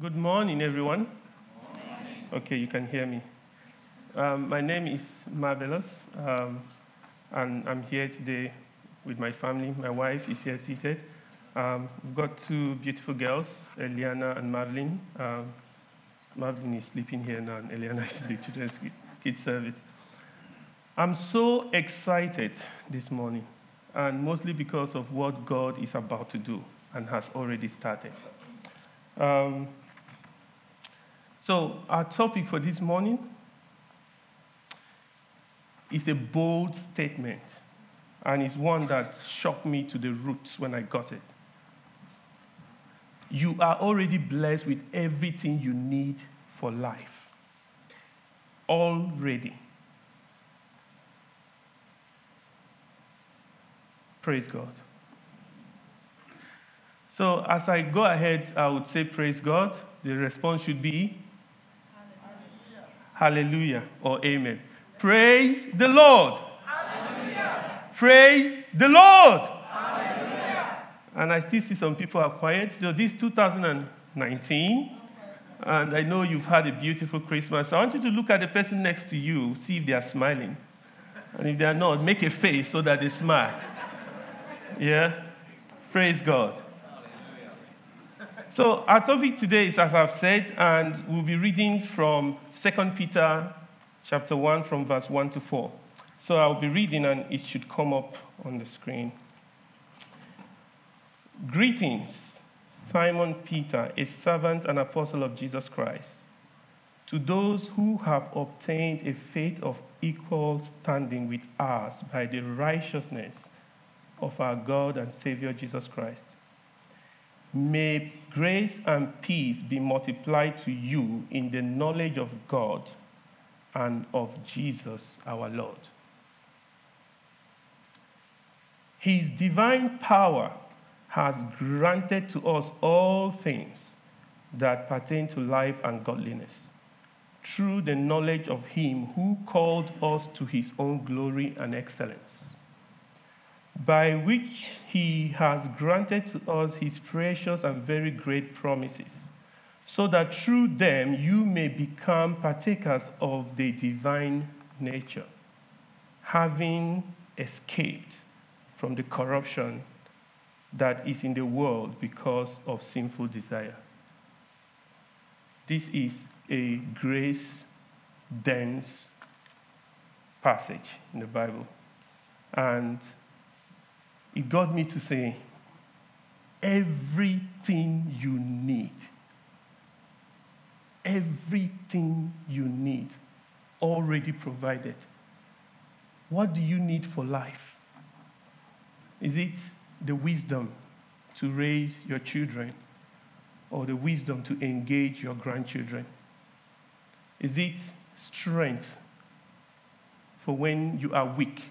Good morning, everyone. Okay, you can hear me. Um, my name is Marvelous, um, and I'm here today with my family. My wife is here seated. Um, we've got two beautiful girls, Eliana and Madeline. Um, Madeline is sleeping here now, and Eliana is in the children's kids service. I'm so excited this morning, and mostly because of what God is about to do and has already started. Um, so, our topic for this morning is a bold statement, and it's one that shocked me to the roots when I got it. You are already blessed with everything you need for life. Already. Praise God. So, as I go ahead, I would say, Praise God. The response should be Hallelujah, or Amen. Praise the Lord. Hallelujah. Praise the Lord. Hallelujah. And I still see some people are quiet. So, this 2019, and I know you've had a beautiful Christmas. I want you to look at the person next to you, see if they are smiling. And if they are not, make a face so that they smile. Yeah? Praise God. So our topic today is, as I've said, and we'll be reading from 2 Peter chapter 1 from verse 1 to 4. So I'll be reading and it should come up on the screen. Greetings, Simon Peter, a servant and apostle of Jesus Christ, to those who have obtained a faith of equal standing with ours by the righteousness of our God and Savior Jesus Christ. May grace and peace be multiplied to you in the knowledge of God and of Jesus our Lord. His divine power has granted to us all things that pertain to life and godliness through the knowledge of Him who called us to His own glory and excellence by which he has granted to us his precious and very great promises, so that through them you may become partakers of the divine nature, having escaped from the corruption that is in the world because of sinful desire. This is a grace dense passage in the Bible. And it got me to say, everything you need, everything you need already provided. What do you need for life? Is it the wisdom to raise your children or the wisdom to engage your grandchildren? Is it strength for when you are weak?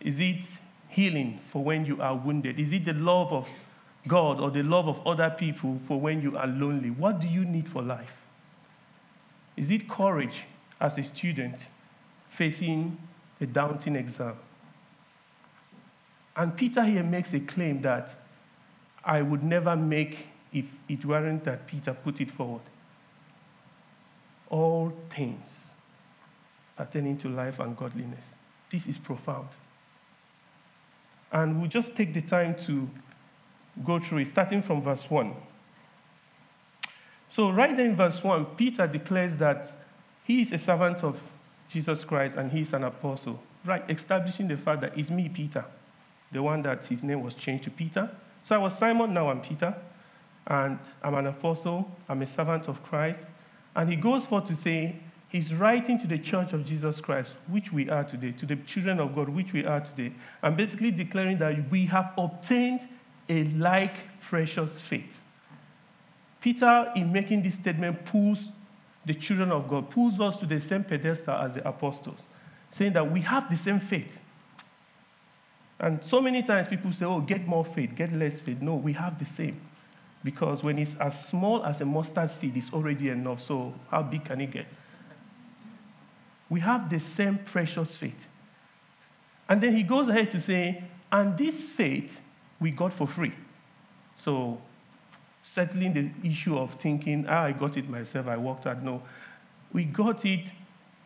Is it healing for when you are wounded? Is it the love of God or the love of other people for when you are lonely? What do you need for life? Is it courage as a student facing a daunting exam? And Peter here makes a claim that I would never make if it weren't that Peter put it forward. All things pertaining to life and godliness. This is profound. And we'll just take the time to go through it, starting from verse 1. So, right there in verse 1, Peter declares that he is a servant of Jesus Christ and he is an apostle, right? Establishing the fact that it's me, Peter, the one that his name was changed to Peter. So, I was Simon, now I'm Peter, and I'm an apostle, I'm a servant of Christ. And he goes forth to say, He's writing to the church of Jesus Christ, which we are today, to the children of God, which we are today, and basically declaring that we have obtained a like precious faith. Peter, in making this statement, pulls the children of God, pulls us to the same pedestal as the apostles, saying that we have the same faith. And so many times people say, oh, get more faith, get less faith. No, we have the same. Because when it's as small as a mustard seed, it's already enough. So, how big can it get? We have the same precious faith. And then he goes ahead to say, and this faith we got for free. So settling the issue of thinking, ah, I got it myself, I worked hard. No. We got it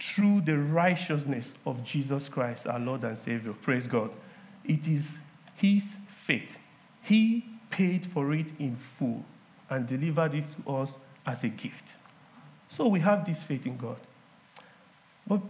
through the righteousness of Jesus Christ, our Lord and Savior. Praise God. It is His faith. He paid for it in full and delivered it to us as a gift. So we have this faith in God. But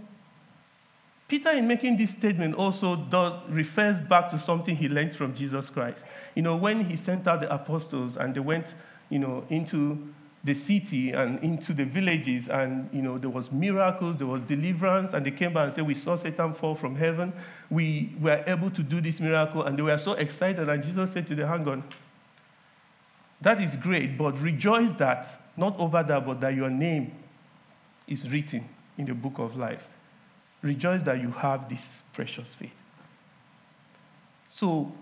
Peter, in making this statement, also does, refers back to something he learned from Jesus Christ. You know, when he sent out the apostles and they went, you know, into the city and into the villages, and you know, there was miracles, there was deliverance, and they came back and said, We saw Satan fall from heaven. We were able to do this miracle, and they were so excited. And Jesus said to them, Hang on. That is great, but rejoice that, not over that, but that your name is written in the book of life. Rejoice that you have this precious faith. So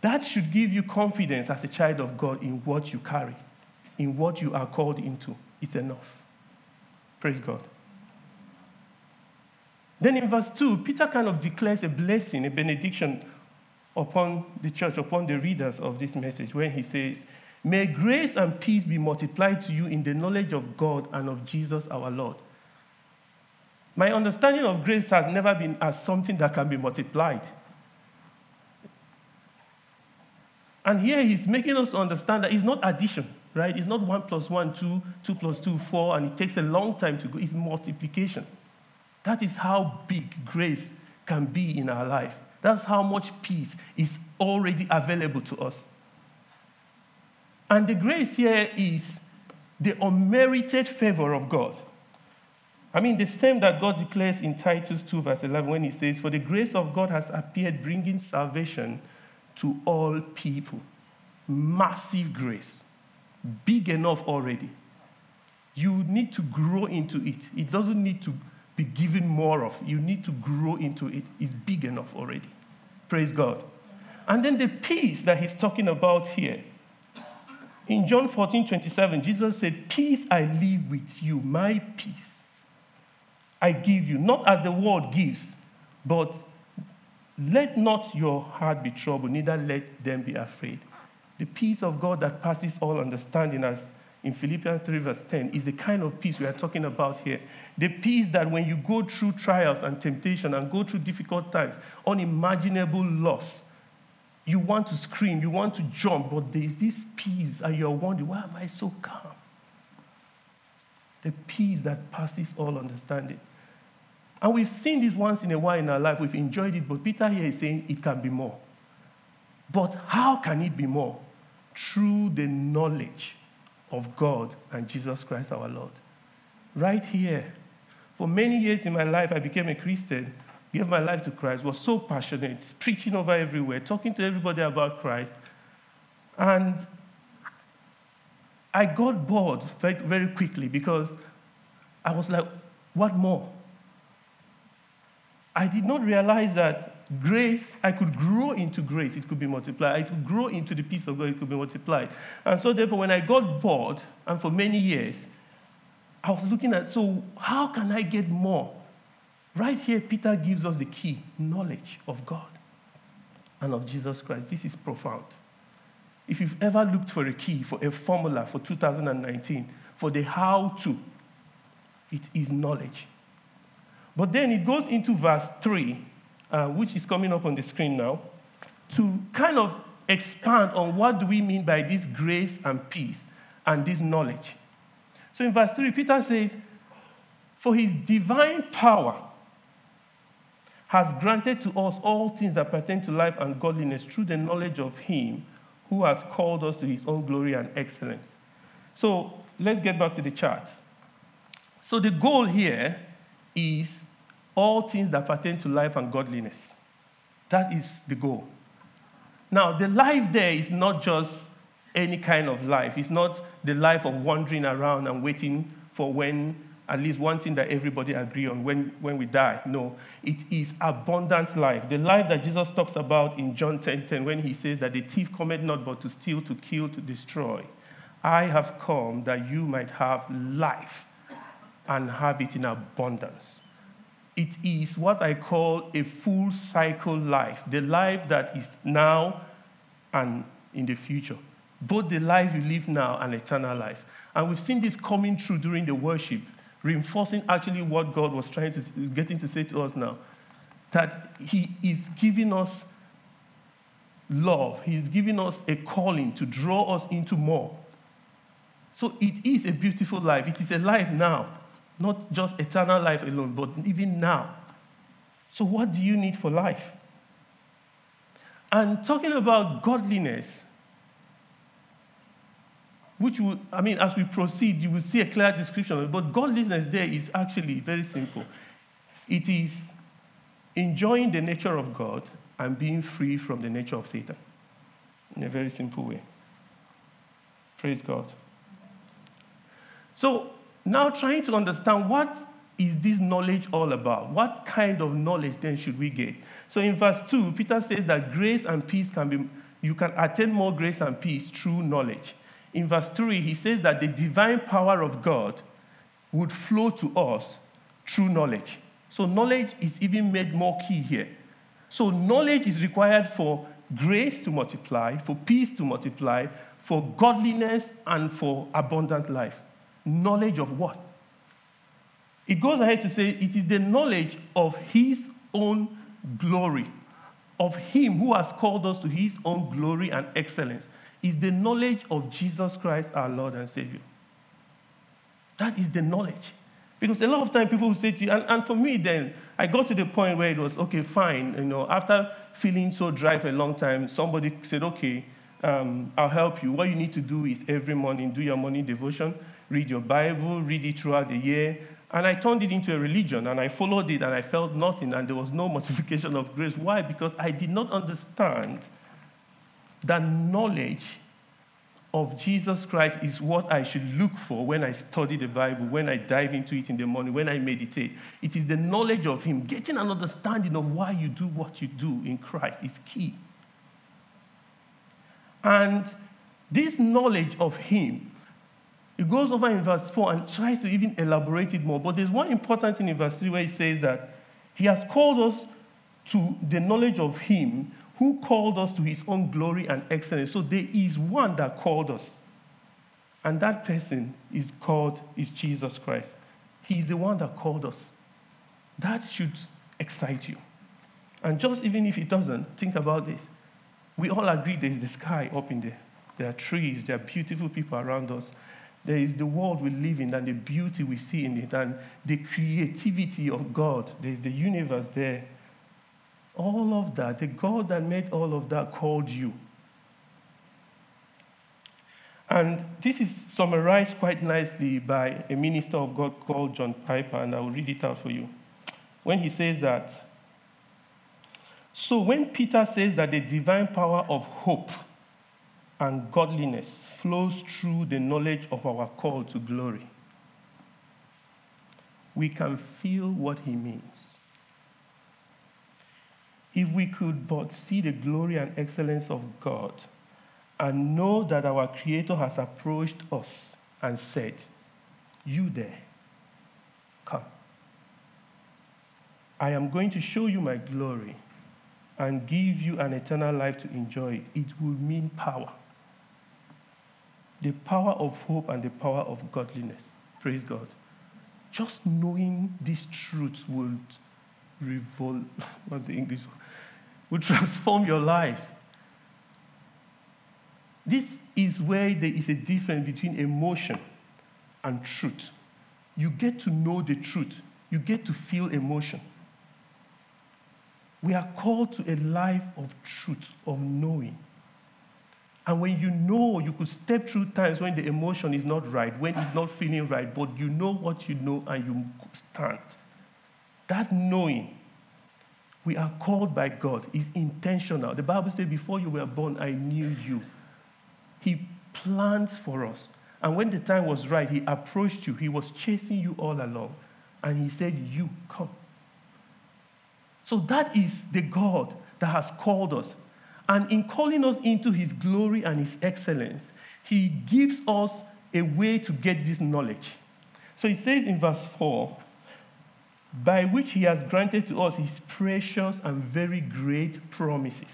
that should give you confidence as a child of God in what you carry, in what you are called into. It's enough. Praise God. Then in verse 2, Peter kind of declares a blessing, a benediction upon the church, upon the readers of this message, when he says, May grace and peace be multiplied to you in the knowledge of God and of Jesus our Lord. My understanding of grace has never been as something that can be multiplied. And here he's making us understand that it's not addition, right? It's not one plus one, two, two plus two, four, and it takes a long time to go. It's multiplication. That is how big grace can be in our life. That's how much peace is already available to us. And the grace here is the unmerited favor of God. I mean, the same that God declares in Titus 2, verse 11, when he says, For the grace of God has appeared, bringing salvation to all people. Massive grace, big enough already. You need to grow into it. It doesn't need to be given more of. You need to grow into it. It's big enough already. Praise God. And then the peace that he's talking about here. In John 14, 27, Jesus said, Peace I leave with you, my peace I give you, not as the world gives, but let not your heart be troubled, neither let them be afraid. The peace of God that passes all understanding, as in Philippians 3, verse 10, is the kind of peace we are talking about here. The peace that when you go through trials and temptation and go through difficult times, unimaginable loss, you want to scream, you want to jump, but there's this peace, and you're wondering, why am I so calm? The peace that passes all understanding. And we've seen this once in a while in our life. We've enjoyed it, but Peter here is saying it can be more. But how can it be more? Through the knowledge of God and Jesus Christ our Lord. Right here. For many years in my life, I became a Christian, gave my life to Christ, was so passionate, preaching over everywhere, talking to everybody about Christ. And I got bored very, quickly because I was like, what more? I did not realize that grace, I could grow into grace, it could be multiplied. I could grow into the peace of God, it could be multiplied. And so, therefore, when I got bored, and for many years, I was looking at, so how can I get more? Right here, Peter gives us the key knowledge of God and of Jesus Christ. This is profound. If you've ever looked for a key, for a formula for 2019, for the how to, it is knowledge. But then it goes into verse 3, uh, which is coming up on the screen now, to kind of expand on what do we mean by this grace and peace and this knowledge. So in verse 3, Peter says, For his divine power has granted to us all things that pertain to life and godliness through the knowledge of him who has called us to his own glory and excellence. So let's get back to the chart. So the goal here is all things that pertain to life and godliness. That is the goal. Now, the life there is not just any kind of life. It's not the life of wandering around and waiting for when, at least one thing that everybody agree on, when, when we die. No, it is abundant life. The life that Jesus talks about in John 10, 10 when he says that the thief cometh not but to steal, to kill, to destroy. I have come that you might have life and have it in abundance. It is what I call a full cycle life, the life that is now and in the future. both the life you live now and eternal life. And we've seen this coming through during the worship, reinforcing actually what God was trying to getting to say to us now. That He is giving us love, He's giving us a calling to draw us into more. So it is a beautiful life. It is a life now, not just eternal life alone, but even now. So, what do you need for life? And talking about godliness, which will, I mean, as we proceed, you will see a clear description. But godliness there is actually very simple. It is enjoying the nature of God and being free from the nature of Satan in a very simple way. Praise God. So, now trying to understand what is this knowledge all about? What kind of knowledge then should we get? So in verse 2, Peter says that grace and peace can be, you can attain more grace and peace through knowledge. In verse 3, he says that the divine power of God would flow to us through knowledge. So knowledge is even made more key here. So knowledge is required for grace to multiply, for peace to multiply, for godliness, and for abundant life. Knowledge of what? It goes ahead to say it is the knowledge of his own glory, of him who has called us to his own glory and excellence, is the knowledge of Jesus Christ, our Lord and Savior. That is the knowledge. Because a lot of time people will say to you, and, and for me then, I got to the point where it was, okay, fine. You know, after feeling so dry for a long time, somebody said, okay, um, I'll help you. What you need to do is every morning do your morning devotion, read your Bible, read it throughout the year, and I turned it into a religion and I followed it and I felt nothing and there was no multiplication of grace. Why? Because I did not understand that knowledge of Jesus Christ is what I should look for when I study the Bible, when I dive into it in the morning, when I meditate. It is the knowledge of Him. Getting an understanding of why you do what you do in Christ is key. And this knowledge of Him it goes over in verse 4 and tries to even elaborate it more. But there's one important thing in verse 3 where he says that he has called us to the knowledge of him who called us to his own glory and excellence. So there is one that called us. And that person is called is Jesus Christ. He is the one that called us. That should excite you. And just even if it doesn't, think about this. We all agree there is the sky up in there. There are trees, there are beautiful people around us. There is the world we live in and the beauty we see in it and the creativity of God. There's the universe there. All of that, the God that made all of that called you. And this is summarized quite nicely by a minister of God called John Piper, and I will read it out for you. When he says that, so when Peter says that the divine power of hope and godliness flows through the knowledge of our call to glory. We can feel what he means. If we could but see the glory and excellence of God and know that our Creator has approached us and said, You there, come. I am going to show you my glory and give you an eternal life to enjoy it. It will mean power the power of hope and the power of godliness. Praise God. Just knowing these truths would revolt, what's the English? Would transform your life. This is where there is a difference between emotion and truth. You get to know the truth, you get to feel emotion. We are called to a life of truth, of knowing. And when you know, you could step through times when the emotion is not right, when it's not feeling right, but you know what you know and you stand. That knowing, we are called by God, is intentional. The Bible says, Before you were born, I knew you. He plans for us. And when the time was right, He approached you. He was chasing you all along. And He said, You come. So that is the God that has called us. And in calling us into his glory and his excellence, he gives us a way to get this knowledge. So he says in verse 4 by which he has granted to us his precious and very great promises.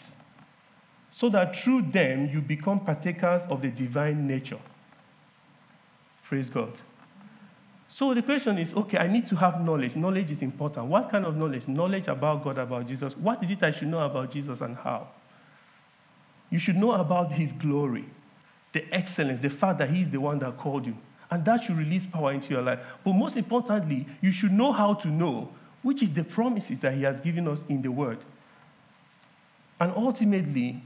so that through them you become partakers of the divine nature. Praise God. So the question is okay, I need to have knowledge. Knowledge is important. What kind of knowledge? Knowledge about God, about Jesus. What is it I should know about Jesus and how? You should know about his glory, the excellence, the fact that he is the one that called you. And that should release power into your life. But most importantly, you should know how to know, which is the promises that he has given us in the word. And ultimately,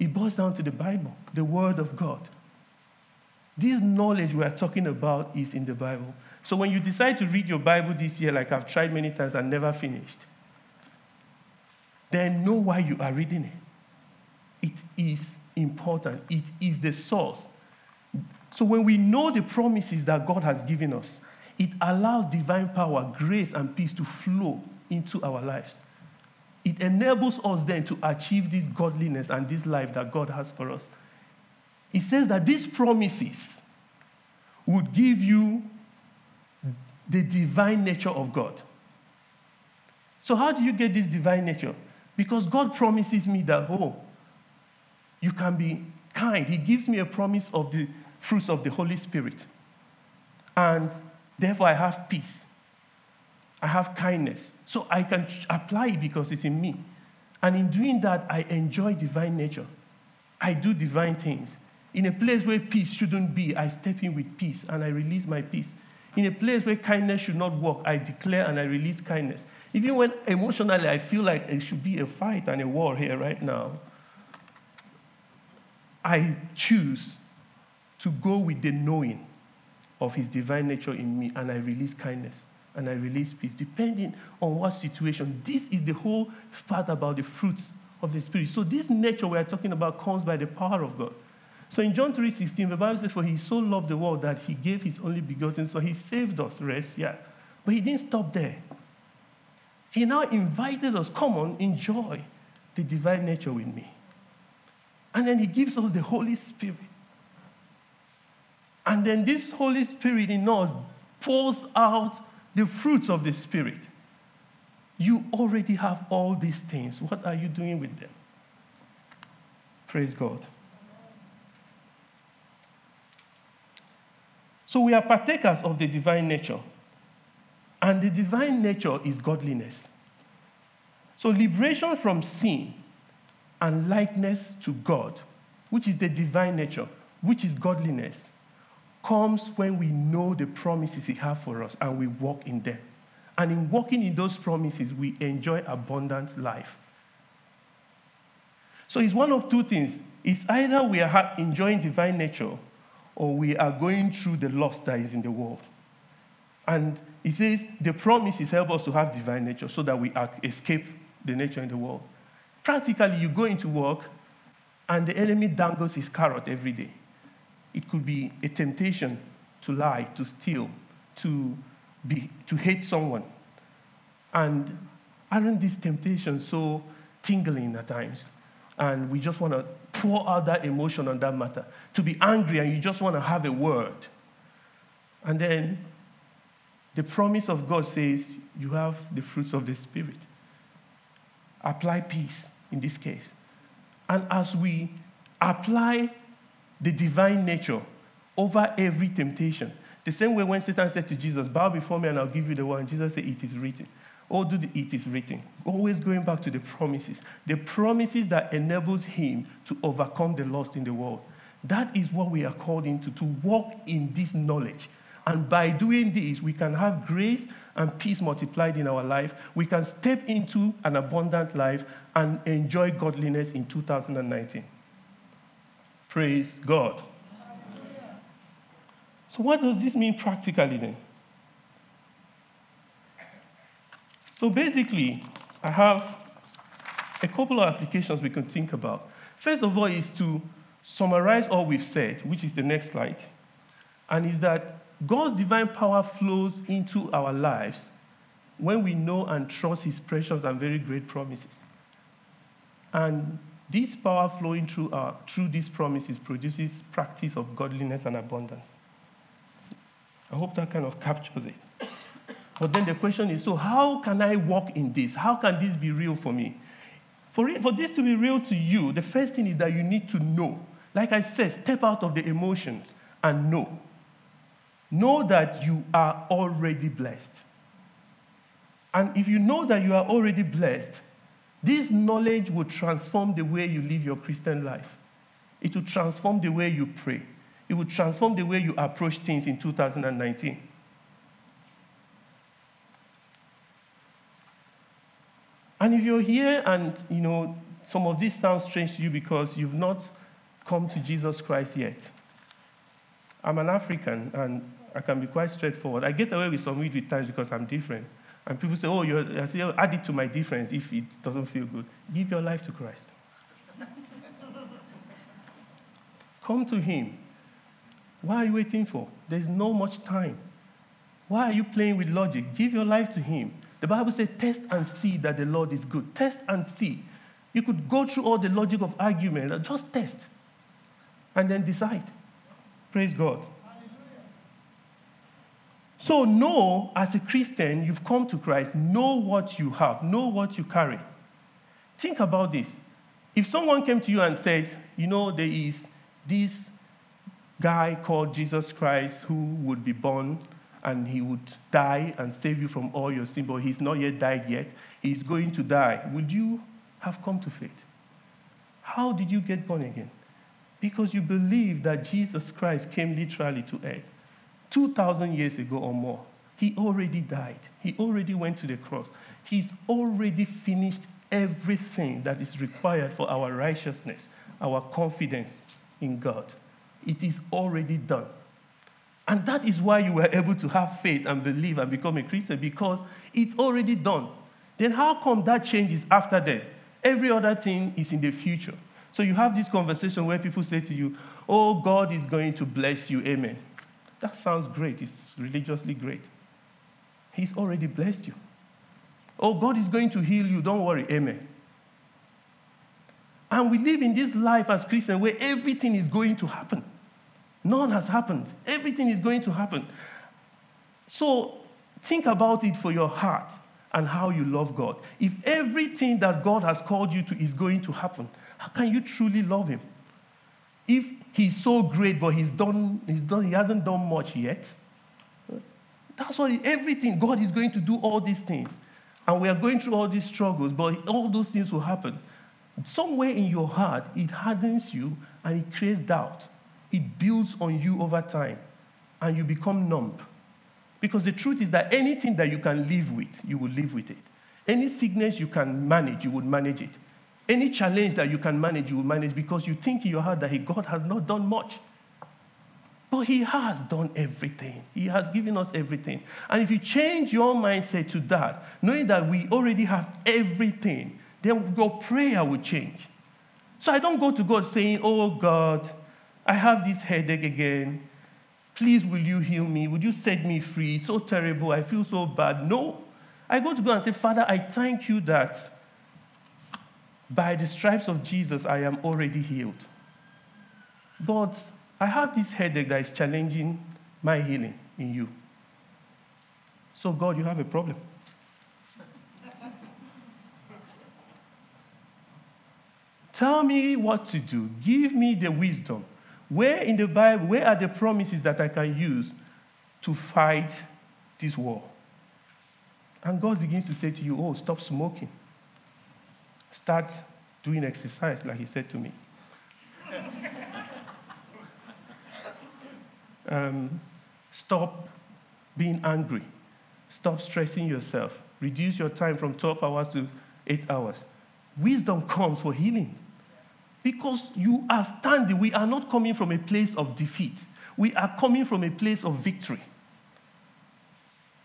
it boils down to the Bible, the word of God. This knowledge we are talking about is in the Bible. So when you decide to read your Bible this year, like I've tried many times and never finished, then know why you are reading it. It is important, it is the source. So when we know the promises that God has given us, it allows divine power, grace, and peace to flow into our lives. It enables us then to achieve this godliness and this life that God has for us. He says that these promises would give you the divine nature of God. So, how do you get this divine nature? Because God promises me that, oh, you can be kind. He gives me a promise of the fruits of the Holy Spirit. And therefore, I have peace. I have kindness. So I can apply it because it's in me. And in doing that, I enjoy divine nature. I do divine things. In a place where peace shouldn't be, I step in with peace and I release my peace. In a place where kindness should not work, I declare and I release kindness. Even when emotionally I feel like it should be a fight and a war here right now, I choose to go with the knowing of his divine nature in me and I release kindness and I release peace, depending on what situation. This is the whole part about the fruits of the Spirit. So, this nature we are talking about comes by the power of God. So in John 3:16, the Bible says, For he so loved the world that he gave his only begotten, so he saved us, rest, yeah. But he didn't stop there. He now invited us, come on, enjoy the divine nature with me. And then he gives us the Holy Spirit. And then this Holy Spirit in us pours out the fruits of the Spirit. You already have all these things. What are you doing with them? Praise God. So we are partakers of the divine nature. And the divine nature is godliness. So liberation from sin and likeness to God, which is the divine nature, which is godliness, comes when we know the promises He has for us and we walk in them. And in walking in those promises, we enjoy abundant life. So it's one of two things. It's either we are enjoying divine nature or we are going through the loss that is in the world. And he says the promises help us to have divine nature so that we escape the nature in the world. Practically, you go into work and the enemy dangles his carrot every day. It could be a temptation to lie, to steal, to, be, to hate someone. And aren't these temptations so tingling at times? And we just want to pour out that emotion on that matter. To be angry and you just want to have a word. And then the promise of God says you have the fruits of the Spirit. Apply peace in this case. And as we apply the divine nature over every temptation, the same way when Satan said to Jesus, Bow before me and I'll give you the one, Jesus said, It is written. All do the it is written. Always going back to the promises. The promises that enables him to overcome the lost in the world. That is what we are called into, to walk in this knowledge. And by doing this, we can have grace and peace multiplied in our life. We can step into an abundant life and enjoy godliness in 2019. Praise God. So, what does this mean practically then? So basically, I have a couple of applications we can think about. First of all, is to summarize all we've said, which is the next slide, and is that God's divine power flows into our lives when we know and trust His precious and very great promises. And this power flowing through, our, through these promises produces practice of godliness and abundance. I hope that kind of captures it. But then the question is so, how can I walk in this? How can this be real for me? For, it, for this to be real to you, the first thing is that you need to know. Like I said, step out of the emotions and know. Know that you are already blessed. And if you know that you are already blessed, this knowledge will transform the way you live your Christian life. It will transform the way you pray. It will transform the way you approach things in 2019. And if you're here and you know some of this sounds strange to you because you've not come to Jesus Christ yet. I'm an African and I can be quite straightforward. I get away with some weird times because I'm different. And people say, oh, you're, I say, oh, add it to my difference if it doesn't feel good. Give your life to Christ. Come to Him. Why are you waiting for? There's no much time. Why are you playing with logic? Give your life to Him. The Bible says, test and see that the Lord is good. Test and see. You could go through all the logic of argument, just test and then decide. Praise God. So, know as a Christian, you've come to Christ, know what you have, know what you carry. Think about this. If someone came to you and said, You know, there is this guy called Jesus Christ who would be born and he would die and save you from all your sin, but he's not yet died yet. He's going to die. Would you have come to faith? How did you get born again? Because you believe that Jesus Christ came literally to earth 2,000 years ago or more. He already died, He already went to the cross. He's already finished everything that is required for our righteousness, our confidence in God. It is already done. And that is why you were able to have faith and believe and become a Christian because it's already done. Then how come that changes after that? Every other thing is in the future. So you have this conversation where people say to you, Oh, God is going to bless you. Amen. That sounds great. It's religiously great. He's already blessed you. Oh, God is going to heal you. Don't worry. Amen. And we live in this life as Christians where everything is going to happen. None has happened. Everything is going to happen. So think about it for your heart and how you love God. If everything that God has called you to is going to happen, how can you truly love Him? If He's so great, but He's done, he's done He hasn't done much yet. That's why everything, God is going to do all these things. And we are going through all these struggles, but all those things will happen. Somewhere in your heart, it hardens you and it creates doubt it builds on you over time and you become numb. Because the truth is that anything that you can live with, you will live with it. Any sickness you can manage, you would manage it. Any challenge that you can manage, you will manage because you think in your heart that God has not done much. But He has done everything. He has given us everything. And if you change your mindset to that, knowing that we already have everything, then your prayer will change. So I don't go to God saying, Oh God, I have this headache again. Please, will you heal me? Would you set me free? So terrible. I feel so bad. No. I go to God and say, Father, I thank you that by the stripes of Jesus, I am already healed. But I have this headache that is challenging my healing in you. So, God, you have a problem. Tell me what to do. Give me the wisdom. Where in the Bible, where are the promises that I can use to fight this war? And God begins to say to you, Oh, stop smoking. Start doing exercise, like He said to me. um, stop being angry. Stop stressing yourself. Reduce your time from 12 hours to 8 hours. Wisdom comes for healing. Because you are standing, we are not coming from a place of defeat. We are coming from a place of victory.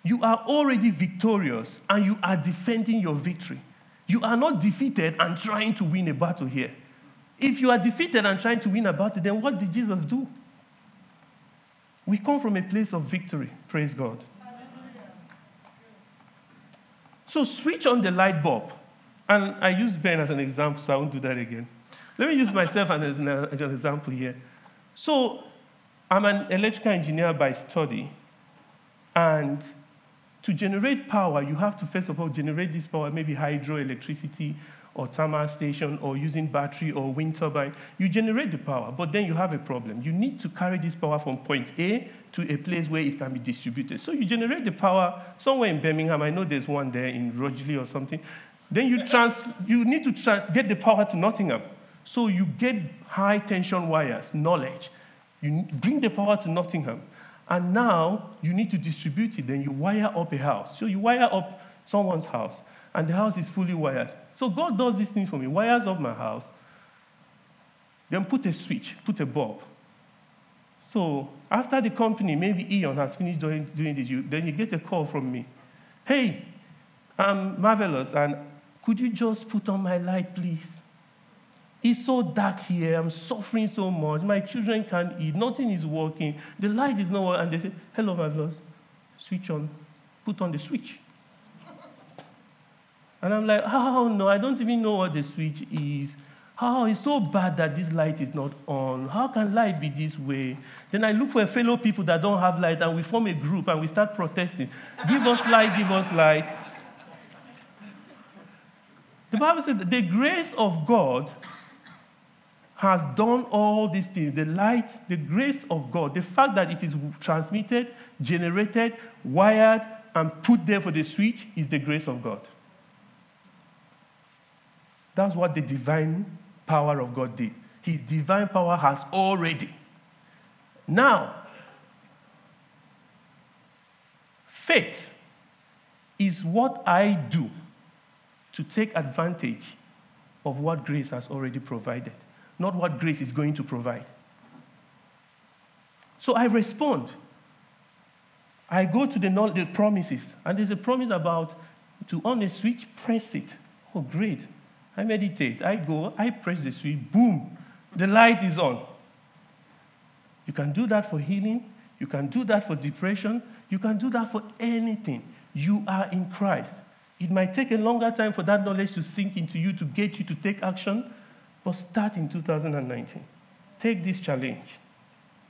You are already victorious and you are defending your victory. You are not defeated and trying to win a battle here. If you are defeated and trying to win a battle, then what did Jesus do? We come from a place of victory. Praise God. So switch on the light bulb. And I use Ben as an example, so I won't do that again. Let me use myself as an, example here. So, I'm an electrical engineer by study, and to generate power, you have to first of all generate this power, maybe hydroelectricity or thermal station or using battery or wind turbine. You generate the power, but then you have a problem. You need to carry this power from point A to a place where it can be distributed. So you generate the power somewhere in Birmingham. I know there's one there in Rugeley or something. Then you, trans, you need to get the power to Nottingham. So you get high tension wires, knowledge. You bring the power to Nottingham. And now you need to distribute it. Then you wire up a house. So you wire up someone's house, and the house is fully wired. So God does this thing for me, wires up my house, then put a switch, put a bulb. So after the company, maybe E.ON has finished doing, doing this, you, then you get a call from me. Hey, I'm marvelous, and could you just put on my light, please? It's so dark here. I'm suffering so much. My children can't eat. Nothing is working. The light is not working. And they say, Hello, marvelous. Switch on. Put on the switch. And I'm like, oh no, I don't even know what the switch is. How oh, it's so bad that this light is not on. How can light be this way? Then I look for a fellow people that don't have light and we form a group and we start protesting. Give us light, give us light. The Bible says the grace of God has done all these things. The light, the grace of God, the fact that it is transmitted, generated, wired, and put there for the switch is the grace of God. That's what the divine power of God did. His divine power has already. Now, faith is what I do to take advantage of what grace has already provided, not what grace is going to provide. So I respond. I go to the, the promises, and there's a promise about to on a switch, press it. Oh, great. I meditate, I go, I press the switch, boom, the light is on. You can do that for healing, you can do that for depression, you can do that for anything. You are in Christ. It might take a longer time for that knowledge to sink into you to get you to take action, but start in 2019. Take this challenge.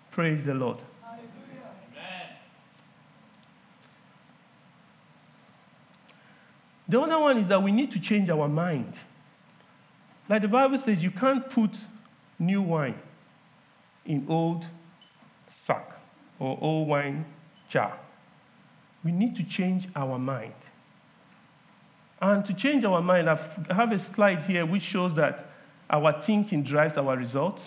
Praise the Lord. The other one is that we need to change our mind. Like the Bible says, you can't put new wine in old sack or old wine jar. We need to change our mind. And to change our mind, I have a slide here which shows that our thinking drives our results.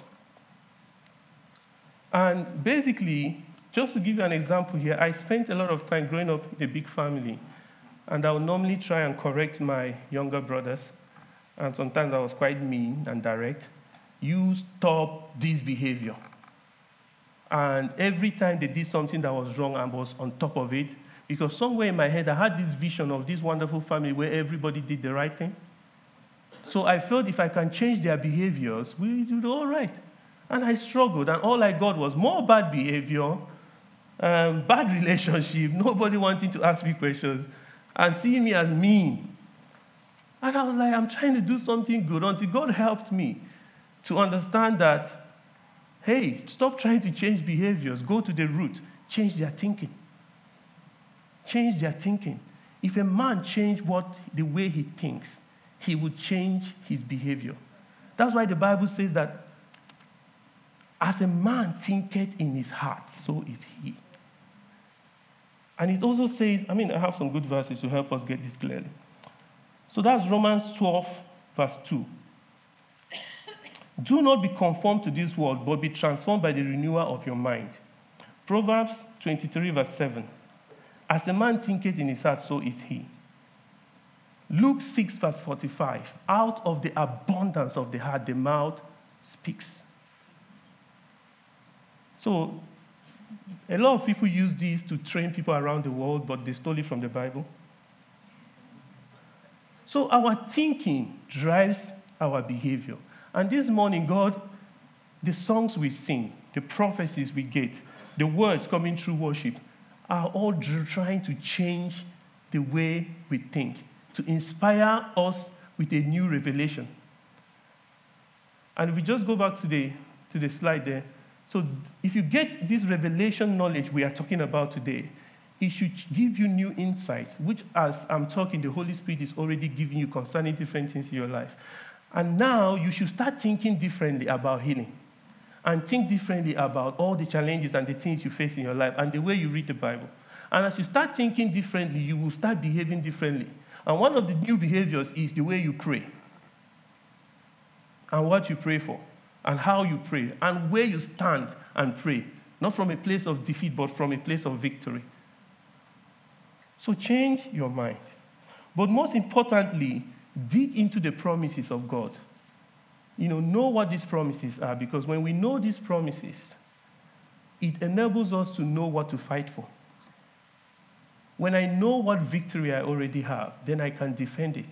And basically, just to give you an example here, I spent a lot of time growing up in a big family, and I would normally try and correct my younger brothers and sometimes I was quite mean and direct, you stop this behavior. And every time they did something that was wrong, I was on top of it. Because somewhere in my head, I had this vision of this wonderful family where everybody did the right thing. So I felt if I can change their behaviors, we do all right. And I struggled, and all I got was more bad behavior, um, bad relationship, nobody wanting to ask me questions, and seeing me as mean. And I was like, I'm trying to do something good until God helped me to understand that, hey, stop trying to change behaviors. Go to the root. Change their thinking. Change their thinking. If a man changed what the way he thinks, he would change his behavior. That's why the Bible says that as a man thinketh in his heart, so is he. And it also says, I mean, I have some good verses to help us get this clearly. So that's Romans 12, verse 2. Do not be conformed to this world, but be transformed by the renewal of your mind. Proverbs 23, verse 7. As a man thinketh in his heart, so is he. Luke 6, verse 45. Out of the abundance of the heart, the mouth speaks. So, a lot of people use this to train people around the world, but they stole it from the Bible. So our thinking drives our behavior. And this morning, God, the songs we sing, the prophecies we get, the words coming through worship are all trying to change the way we think, to inspire us with a new revelation. And if we just go back to the, to the slide there, so if you get this revelation knowledge we are talking about today, it should give you new insights, which, as I'm talking, the Holy Spirit is already giving you concerning different things in your life. And now you should start thinking differently about healing and think differently about all the challenges and the things you face in your life and the way you read the Bible. And as you start thinking differently, you will start behaving differently. And one of the new behaviors is the way you pray and what you pray for and how you pray and where you stand and pray. Not from a place of defeat, but from a place of victory. So change your mind. But most importantly, dig into the promises of God. You know, know what these promises are because when we know these promises, it enables us to know what to fight for. When I know what victory I already have, then I can defend it.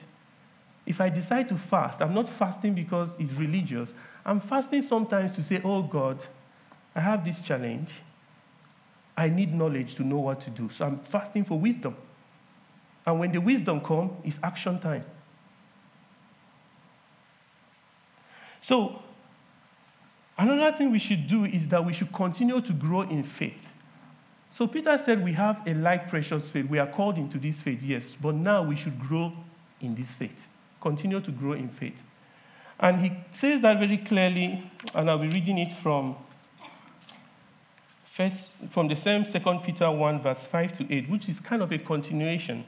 If I decide to fast, I'm not fasting because it's religious. I'm fasting sometimes to say, oh God, I have this challenge. I need knowledge to know what to do. So I'm fasting for wisdom. And when the wisdom comes, it's action time. So, another thing we should do is that we should continue to grow in faith. So, Peter said we have a like precious faith. We are called into this faith, yes, but now we should grow in this faith. Continue to grow in faith. And he says that very clearly, and I'll be reading it from first from the same Second Peter 1, verse 5 to 8, which is kind of a continuation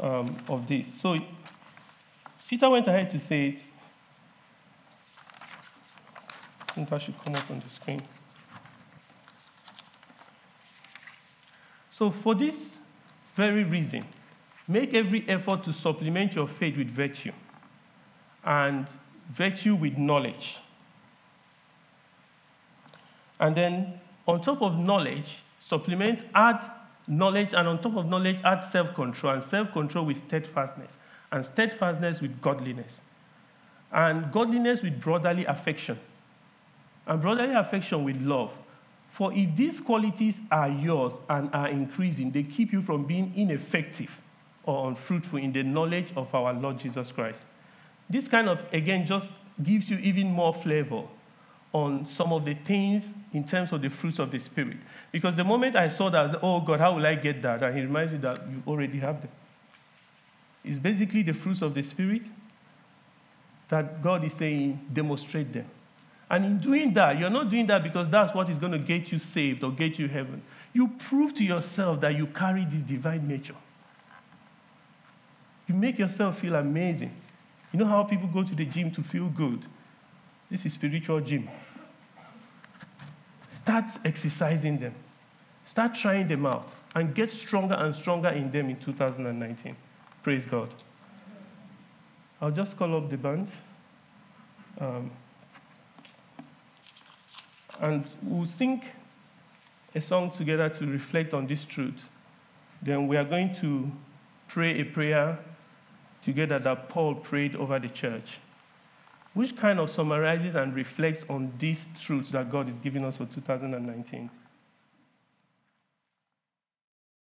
um, of this. So Peter went ahead to say, I think that should come up on the screen. So, for this very reason, make every effort to supplement your faith with virtue, and virtue with knowledge. And then, on top of knowledge, supplement, add knowledge, and on top of knowledge, add self control, and self control with steadfastness, and steadfastness with godliness, and godliness with brotherly affection and brotherly affection with love. For if these qualities are yours and are increasing, they keep you from being ineffective or unfruitful in the knowledge of our Lord Jesus Christ. This kind of, again, just gives you even more flavor on some of the things in terms of the fruits of the Spirit. Because the moment I saw that, oh God, how will I get that? And he reminds me that you already have them. It's basically the fruits of the Spirit that God is saying, demonstrate them. And in doing that, you're not doing that because that's what is going to get you saved or get you heaven. You prove to yourself that you carry this divine nature. You make yourself feel amazing. You know how people go to the gym to feel good? This is spiritual gym. Start exercising them. Start trying them out and get stronger and stronger in them in 2019. Praise God. I'll just call up the band. Um, and we'll sing a song together to reflect on this truth. Then we are going to pray a prayer together that Paul prayed over the church, which kind of summarizes and reflects on these truths that God is giving us for 2019.